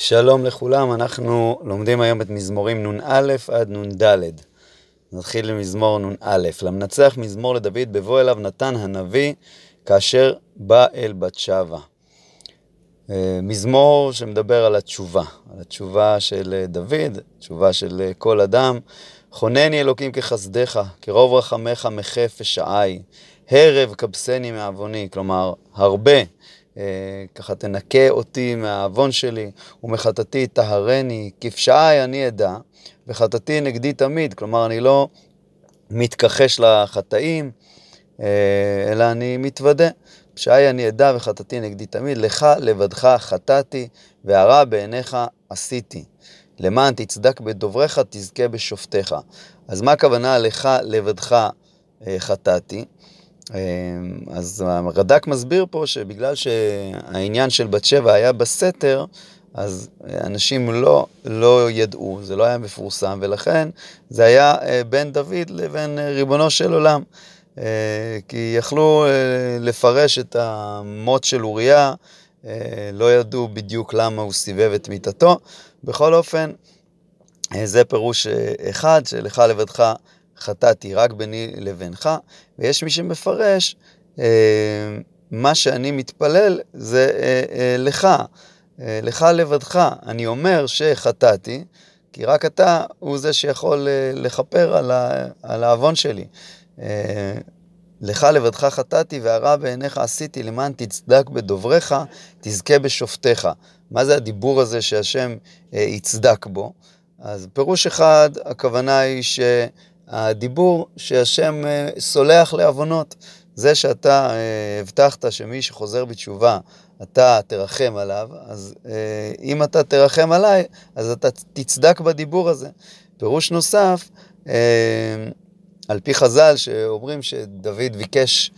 שלום לכולם, אנחנו לומדים היום את מזמורים נ"א עד נ"ד. נתחיל למזמור נ"א. למנצח מזמור לדוד בבוא אליו נתן הנביא כאשר בא אל בת שבע. אה, מזמור שמדבר על התשובה, על התשובה של דוד, תשובה של כל אדם. חונני אלוקים כחסדך, כרוב רחמך מחף ושעי, הרב כבסני מעווני, כלומר הרבה אה, ככה תנקה אותי מהעוון שלי, ומחטאתי טהרני, כפשעי אני אדע, וחטאתי נגדי תמיד, כלומר אני לא מתכחש לחטאים, אה, אלא אני מתוודה. פשעי אני אדע וחטאתי נגדי תמיד, לך לבדך חטאתי, והרע בעיניך עשיתי. למען תצדק בדובריך, תזכה בשופטיך. אז מה הכוונה לך לבדך אה, חטאתי? אמ, אז הרד"ק מסביר פה שבגלל שהעניין של בת שבע היה בסתר, אז אנשים לא, לא ידעו, זה לא היה מפורסם, ולכן זה היה אה, בין דוד לבין אה, ריבונו של עולם. אה, כי יכלו לפרש את המות של אוריה, לא ידעו בדיוק למה הוא סיבב את מיטתו. בכל אופן, זה פירוש אחד, שלך לבדך חטאתי רק ביני לבינך, ויש מי שמפרש, אה, מה שאני מתפלל זה אה, אה, לך, אה, לך לבדך. אני אומר שחטאתי, כי רק אתה הוא זה שיכול אה, לכפר על, ה, על העוון שלי. אה, לך לבדך חטאתי והרע בעיניך עשיתי למען תצדק בדובריך, תזכה בשופטיך. מה זה הדיבור הזה שהשם אה, יצדק בו? אז פירוש אחד, הכוונה היא ש... הדיבור שהשם אה, סולח לעוונות. זה שאתה אה, הבטחת שמי שחוזר בתשובה, אתה תרחם עליו, אז אה, אם אתה תרחם עליי, אז אתה תצדק בדיבור הזה. פירוש נוסף, על פי חז"ל, שאומרים שדוד ביקש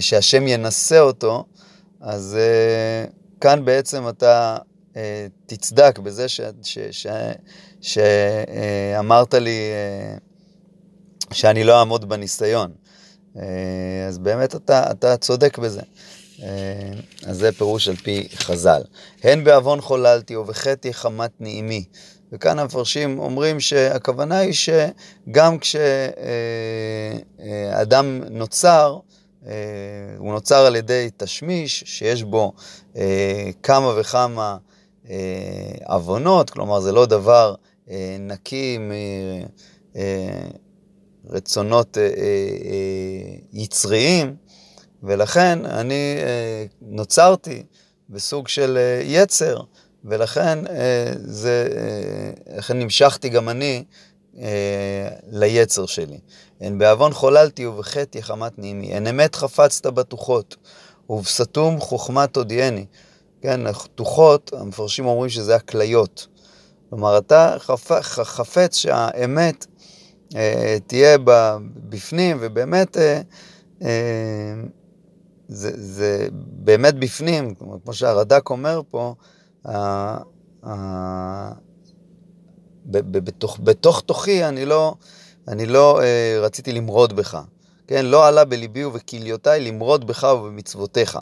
שהשם ינסה אותו, אז כאן בעצם אתה תצדק בזה שאמרת לי שאני לא אעמוד בניסיון. אה, אז באמת אתה, אתה צודק בזה. אה, אז זה פירוש על פי חז"ל. הן בעוון חוללתי ובחטא חמת נעימי. וכאן המפרשים אומרים שהכוונה היא שגם כשאדם נוצר, אה, הוא נוצר על ידי תשמיש, שיש בו כמה וכמה עוונות, כלומר זה לא דבר נקי רצונות אה, אה, אה, יצריים, ולכן אני נוצרתי בסוג של יצר, ולכן זה, לכן נמשכתי גם אני ליצר שלי. הן בעוון חוללתי ובחטא יחמת נעימי, הן אמת חפצת בטוחות, ובסתום חוכמה תודיעני. כן, תוחות, המפרשים אומרים שזה הכליות. כלומר, אתה חפץ שהאמת תהיה בפנים, ובאמת אה, אה, זה, זה באמת בפנים, כמו שהרד"ק אומר פה, בתוך, בתוך תוכי אני לא, אני לא רציתי למרוד בך, כן? לא עלה בליבי ובכליותיי למרוד בך ובמצוותיך.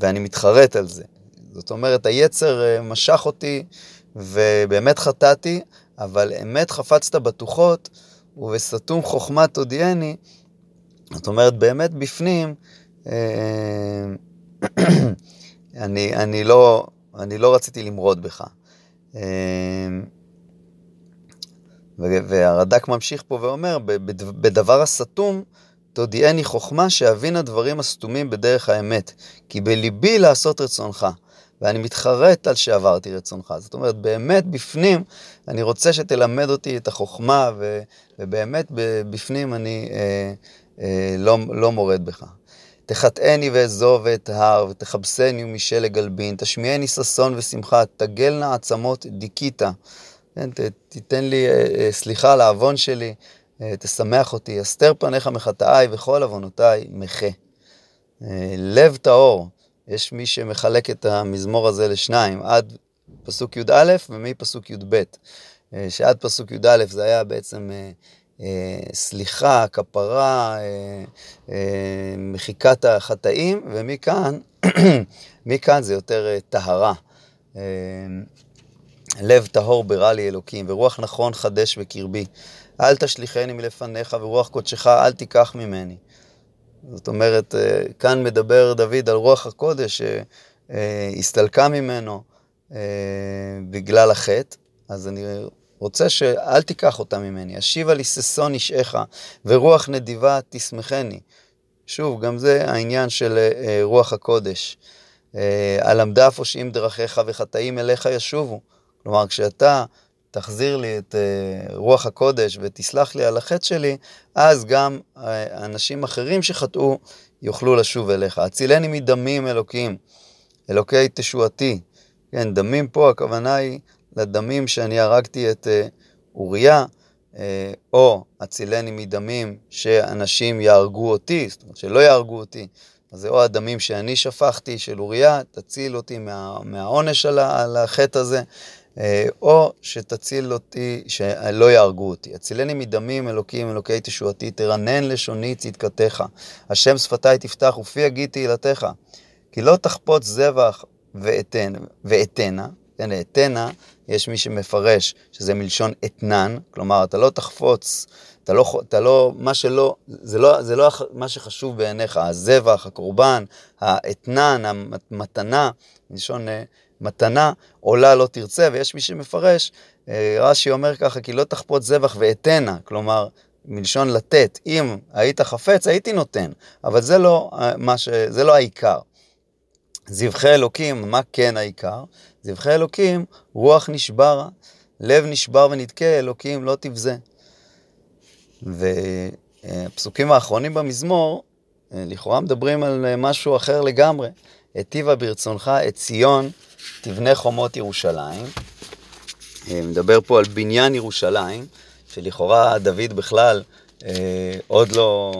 ואני מתחרט על זה. זאת אומרת, היצר משך אותי ובאמת חטאתי, אבל אמת חפצת בטוחות, ובסתום חוכמה תודיעני, זאת אומרת, באמת בפנים, אה, אני, אני, לא, אני לא רציתי למרוד בך. אה, והרד"ק ממשיך פה ואומר, בדבר הסתום, תודיעני חוכמה שאבין הדברים הסתומים בדרך האמת, כי בליבי לעשות רצונך. ואני מתחרט על שעברתי רצונך. זאת אומרת, באמת בפנים, אני רוצה שתלמד אותי את החוכמה, ו, ובאמת בפנים אני אה, אה, לא, לא מורד בך. תחטאני ואעזוב את ההר, ותכבסני משלג גלבין, תשמיעני ששון ושמחה, תגלנה עצמות דיכיתה. כן, תיתן לי אה, אה, סליחה על העוון שלי, אה, תשמח אותי, אסתר פניך מחטאיי וכל עוונותיי מחה. אה, לב טהור, יש מי שמחלק את המזמור הזה לשניים, עד פסוק י"א ומפסוק י"ב. אה, שעד פסוק י"א זה היה בעצם אה, אה, סליחה, כפרה, מחיקת החטאים, ומכאן, מכאן זה יותר טהרה. לב טהור ברע לי אלוקים, ורוח נכון חדש בקרבי. אל תשליכני מלפניך, ורוח קודשך אל תיקח ממני. זאת אומרת, כאן מדבר דוד על רוח הקודש שהסתלקה ממנו בגלל החטא, אז אני רוצה שאל תיקח אותה ממני. אשיבה לי ששון אישך, ורוח נדיבה תשמחני. שוב, גם זה העניין של אה, רוח הקודש. הלמדה אה, פושעים דרכיך וחטאים אליך ישובו. כלומר, כשאתה תחזיר לי את אה, רוח הקודש ותסלח לי על החטא שלי, אז גם אנשים אחרים שחטאו יוכלו לשוב אליך. הצילני מדמים אלוקים, אלוקי תשועתי. כן, דמים פה, הכוונה היא לדמים שאני הרגתי את אוריה, אה, או הצילני מדמים שאנשים יהרגו אותי, זאת אומרת שלא יהרגו אותי, אז זה או הדמים שאני שפכתי של אוריה, תציל אותי מה, מהעונש על, על החטא הזה, אה, או שתציל אותי, שלא יהרגו אותי. הצילני מדמים אלוקים, אלוקי תשועתי, תרנן לשוני צדקתך. השם שפתי תפתח ופי יגיד תהילתך. כי לא תחפוץ זבח ואתנה, כן, אתנה יש מי שמפרש שזה מלשון אתנן, כלומר, אתה לא תחפוץ, אתה לא, אתה לא, מה שלא, זה לא, זה לא מה שחשוב בעיניך, הזבח, הקורבן, האתנן, המתנה, מלשון אה, מתנה, עולה לא תרצה, ויש מי שמפרש, אה, רש"י אומר ככה, כי לא תחפוץ זבח ואתנה, כלומר, מלשון לתת, אם היית חפץ, הייתי נותן, אבל זה לא, אה, ש, זה לא העיקר. זבחי אלוקים, מה כן העיקר? זבחי אלוקים, רוח נשברה, לב נשבר ונדכה, אלוקים לא תבזה. והפסוקים האחרונים במזמור, לכאורה מדברים על משהו אחר לגמרי. היטיבה ברצונך את ציון, תבנה חומות ירושלים. מדבר פה על בניין ירושלים, שלכאורה דוד בכלל אה, עוד לא,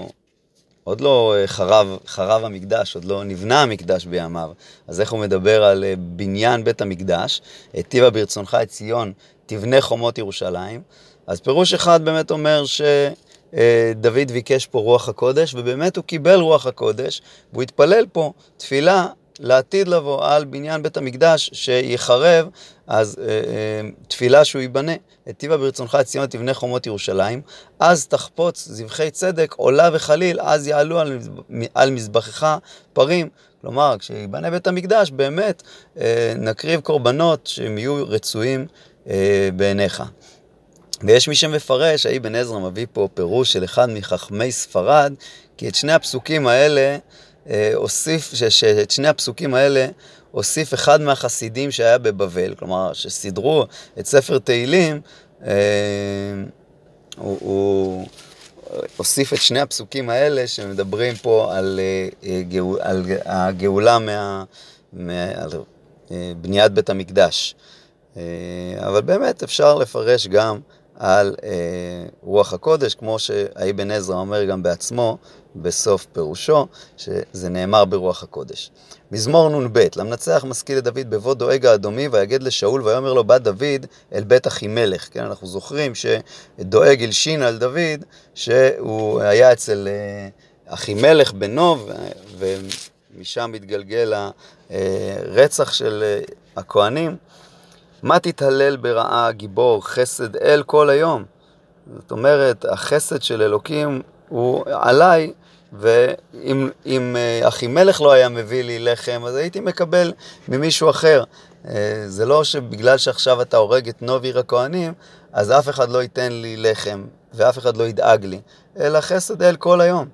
עוד לא אה, חרב, חרב המקדש, עוד לא נבנה המקדש בימיו. אז איך הוא מדבר על אה, בניין בית המקדש? היטיבה ברצונך את ציון, תבנה חומות ירושלים. אז פירוש אחד באמת אומר שדוד אה, ביקש פה רוח הקודש, ובאמת הוא קיבל רוח הקודש, והוא התפלל פה תפילה לעתיד לבוא על בניין בית המקדש שיחרב, אז אה, אה, תפילה שהוא ייבנה. היטיבה ברצונך את ציון תבנה חומות ירושלים, אז תחפוץ זבחי צדק עולה וחליל, אז יעלו על, על מזבחך פרים. כלומר, כשיבנה בית המקדש, באמת אה, נקריב קורבנות שהם יהיו רצויים אה, בעיניך. ויש מי שמפרש, האבן עזרא מביא פה פירוש של אחד מחכמי ספרד, כי את שני הפסוקים האלה הוסיף, שאת שני הפסוקים האלה הוסיף אחד מהחסידים שהיה בבבל, כלומר, שסידרו את ספר תהילים, אה, הוא, הוא הוסיף את שני הפסוקים האלה שמדברים פה על, אה, על הגאולה מה, מה, על בניית בית המקדש. אבל באמת אפשר לפרש גם על אה, רוח הקודש, כמו שהאבן עזרא אומר גם בעצמו בסוף פירושו, שזה נאמר ברוח הקודש. מזמור נ"ב, למנצח משכיל לדוד בבוא דואג האדומי ויגד לשאול ויאמר לו בא דוד אל בית אחימלך. כן, אנחנו זוכרים שדואג הלשין על דוד שהוא היה אצל אה, אחימלך בנו ומשם התגלגל הרצח של אה. מה תתהלל ברעה גיבור חסד אל כל היום? זאת אומרת, החסד של אלוקים הוא עליי, ואם אה, אחימלך לא היה מביא לי לחם, אז הייתי מקבל ממישהו אחר. אה, זה לא שבגלל שעכשיו אתה הורג את נוב עיר הכהנים, אז אף אחד לא ייתן לי לחם, ואף אחד לא ידאג לי, אלא חסד אל כל היום.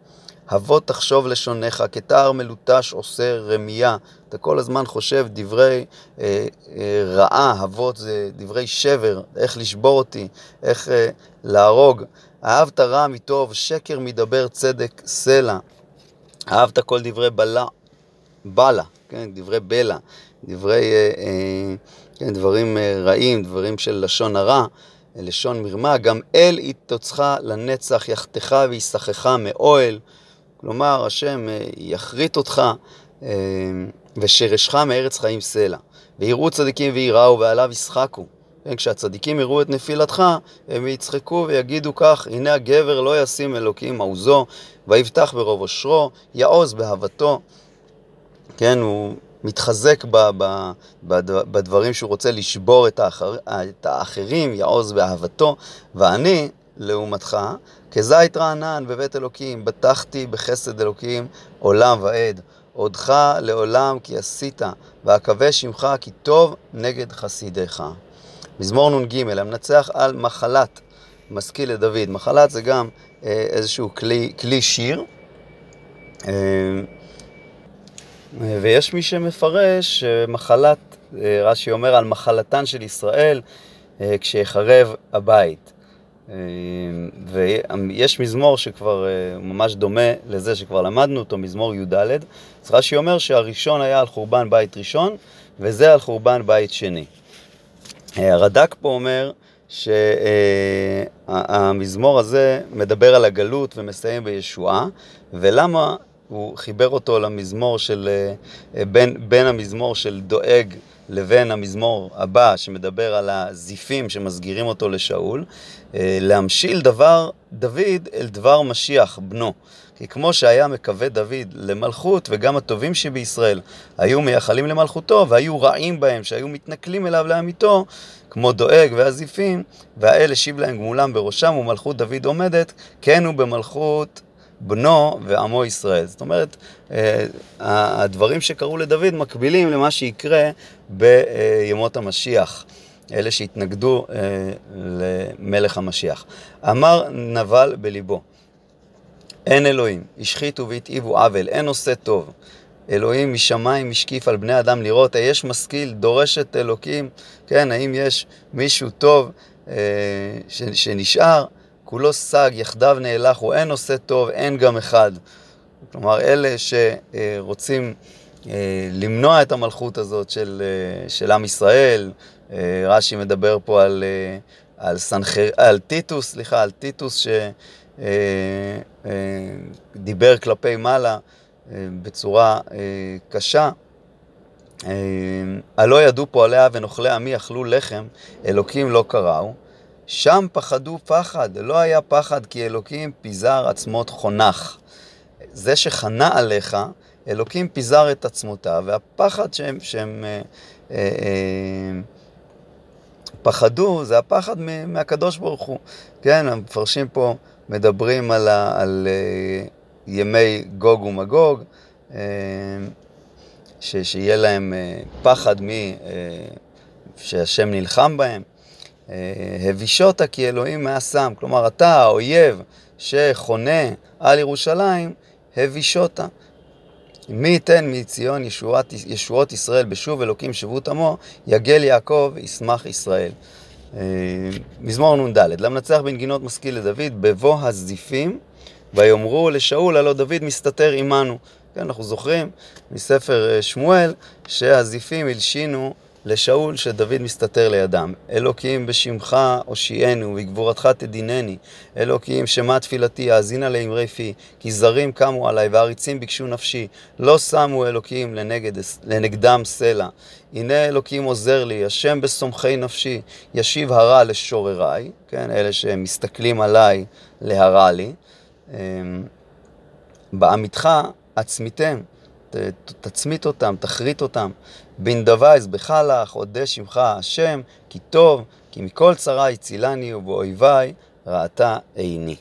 הבוא תחשוב לשונך, כתער מלוטש עושה רמייה. אתה כל הזמן חושב דברי אה, אה, רעה, אבות זה דברי שבר, איך לשבור אותי, איך אה, להרוג. אהבת רע מטוב, שקר מדבר צדק סלע. אהבת כל דברי בלה, בלה, כן, דברי בלע, דברי, אה, אה, כן, דברים אה, רעים, דברים של לשון הרע. לשון מרמה, גם אל יתוצך לנצח, יחתך ויסחך מאוהל. כלומר, השם אה, יכרית אותך אה, ושרשך מארץ חיים סלע. ויראו צדיקים ויראו ועליו ישחקו. כן, כשהצדיקים יראו את נפילתך, הם יצחקו ויגידו כך, הנה הגבר לא ישים אלוקים מעוזו, ויבטח ברוב אושרו, יעוז באהבתו. כן, הוא מתחזק ב, ב, בדברים שהוא רוצה לשבור את, האחר, את האחרים, יעוז באהבתו, ואני, לעומתך, כזית רענן בבית אלוקים, בטחתי בחסד אלוקים עולם ועד. עודך לעולם כי עשית, ואקווה שמך כי טוב נגד חסידיך. מזמור נ"ג, המנצח על מחלת, משכיל לדוד. מחלת זה גם אה, איזשהו כלי, כלי שיר, אה, ויש מי שמפרש מחלת, אה, רש"י אומר על מחלתן של ישראל כשיחרב הבית. ויש מזמור שכבר ממש דומה לזה שכבר למדנו אותו, מזמור י"ד. אז רש"י אומר שהראשון היה על חורבן בית ראשון, וזה על חורבן בית שני. הרד"ק פה אומר שהמזמור הזה מדבר על הגלות ומסיים בישועה, ולמה הוא חיבר אותו למזמור של, בין, בין המזמור של דואג לבין המזמור הבא שמדבר על הזיפים שמסגירים אותו לשאול, להמשיל דבר דוד אל דבר משיח בנו. כי כמו שהיה מקווה דוד למלכות, וגם הטובים שבישראל היו מייחלים למלכותו, והיו רעים בהם, שהיו מתנכלים אליו לאמיתו, כמו דואג והזיפים, והאל השיב להם גמולם בראשם, ומלכות דוד עומדת, כן הוא במלכות בנו ועמו ישראל. זאת אומרת, אה, הדברים שקרו לדוד מקבילים למה שיקרה בימות המשיח. אלה שהתנגדו אה, למלך המשיח. אמר נבל בליבו, אין אלוהים, השחיתו והתאיבו עוול, אין עושה טוב. אלוהים משמיים משקיף על בני אדם לראות, היש משכיל, דורש את אלוקים, כן, האם יש מישהו טוב אה, ש, שנשאר? כולו סג, יחדיו נאלחו, אין עושה טוב, אין גם אחד. כלומר, אלה שרוצים אה, למנוע את המלכות הזאת של, אה, של עם ישראל, אה, רש"י מדבר פה על, על, סנחר, על טיטוס, סליחה, על טיטוס ש... אה, אה, דיבר כלפי מעלה בצורה קשה. הלא ידעו פועליה ונאכלי עמי אכלו לחם, אלוקים לא קראו. שם פחדו פחד, לא היה פחד כי אלוקים פיזר עצמות חונך. זה שחנה עליך, אלוקים פיזר את עצמותיו, והפחד שהם, שהם אה, אה, פחדו, זה הפחד מהקדוש ברוך הוא. כן, המפרשים פה מדברים על, ה, על uh, ימי גוג ומגוג, uh, ש, שיהיה להם uh, פחד מ... uh, שהשם נלחם בהם. Uh, הבישותה כי אלוהים מהסם, כלומר אתה האויב שחונה על ירושלים, הבישותה. מי ייתן מציון ישועות, ישועות ישראל בשוב אלוקים שבות עמו, יגל יעקב ישמח ישראל. אה, מזמור נ"ד, למנצח בנגינות משכיל לדוד, בבוא הזיפים, ויאמרו לשאול, הלא דוד מסתתר עמנו. כן, אנחנו זוכרים מספר אה, שמואל שהזיפים הלשינו לשאול שדוד מסתתר לידם. אלוקים בשמך הושיענו, בגבורתך תדינני. אלוקים שמע תפילתי, האזינה לאמרי פי, כי זרים קמו עלי ועריצים ביקשו נפשי. לא שמו אלוקים לנגד, לנגדם סלע. הנה אלוקים עוזר לי, השם בסומכי נפשי, ישיב הרע לשורריי, כן, אלה שמסתכלים עליי להרע לי. אמ, בעמיתך עצמיתם. תצמית אותם, תכרית אותם. בן דווה אזבך לך, אודה שמך השם, כי טוב, כי מכל צרה הצילני ובאויבי ראתה עיני.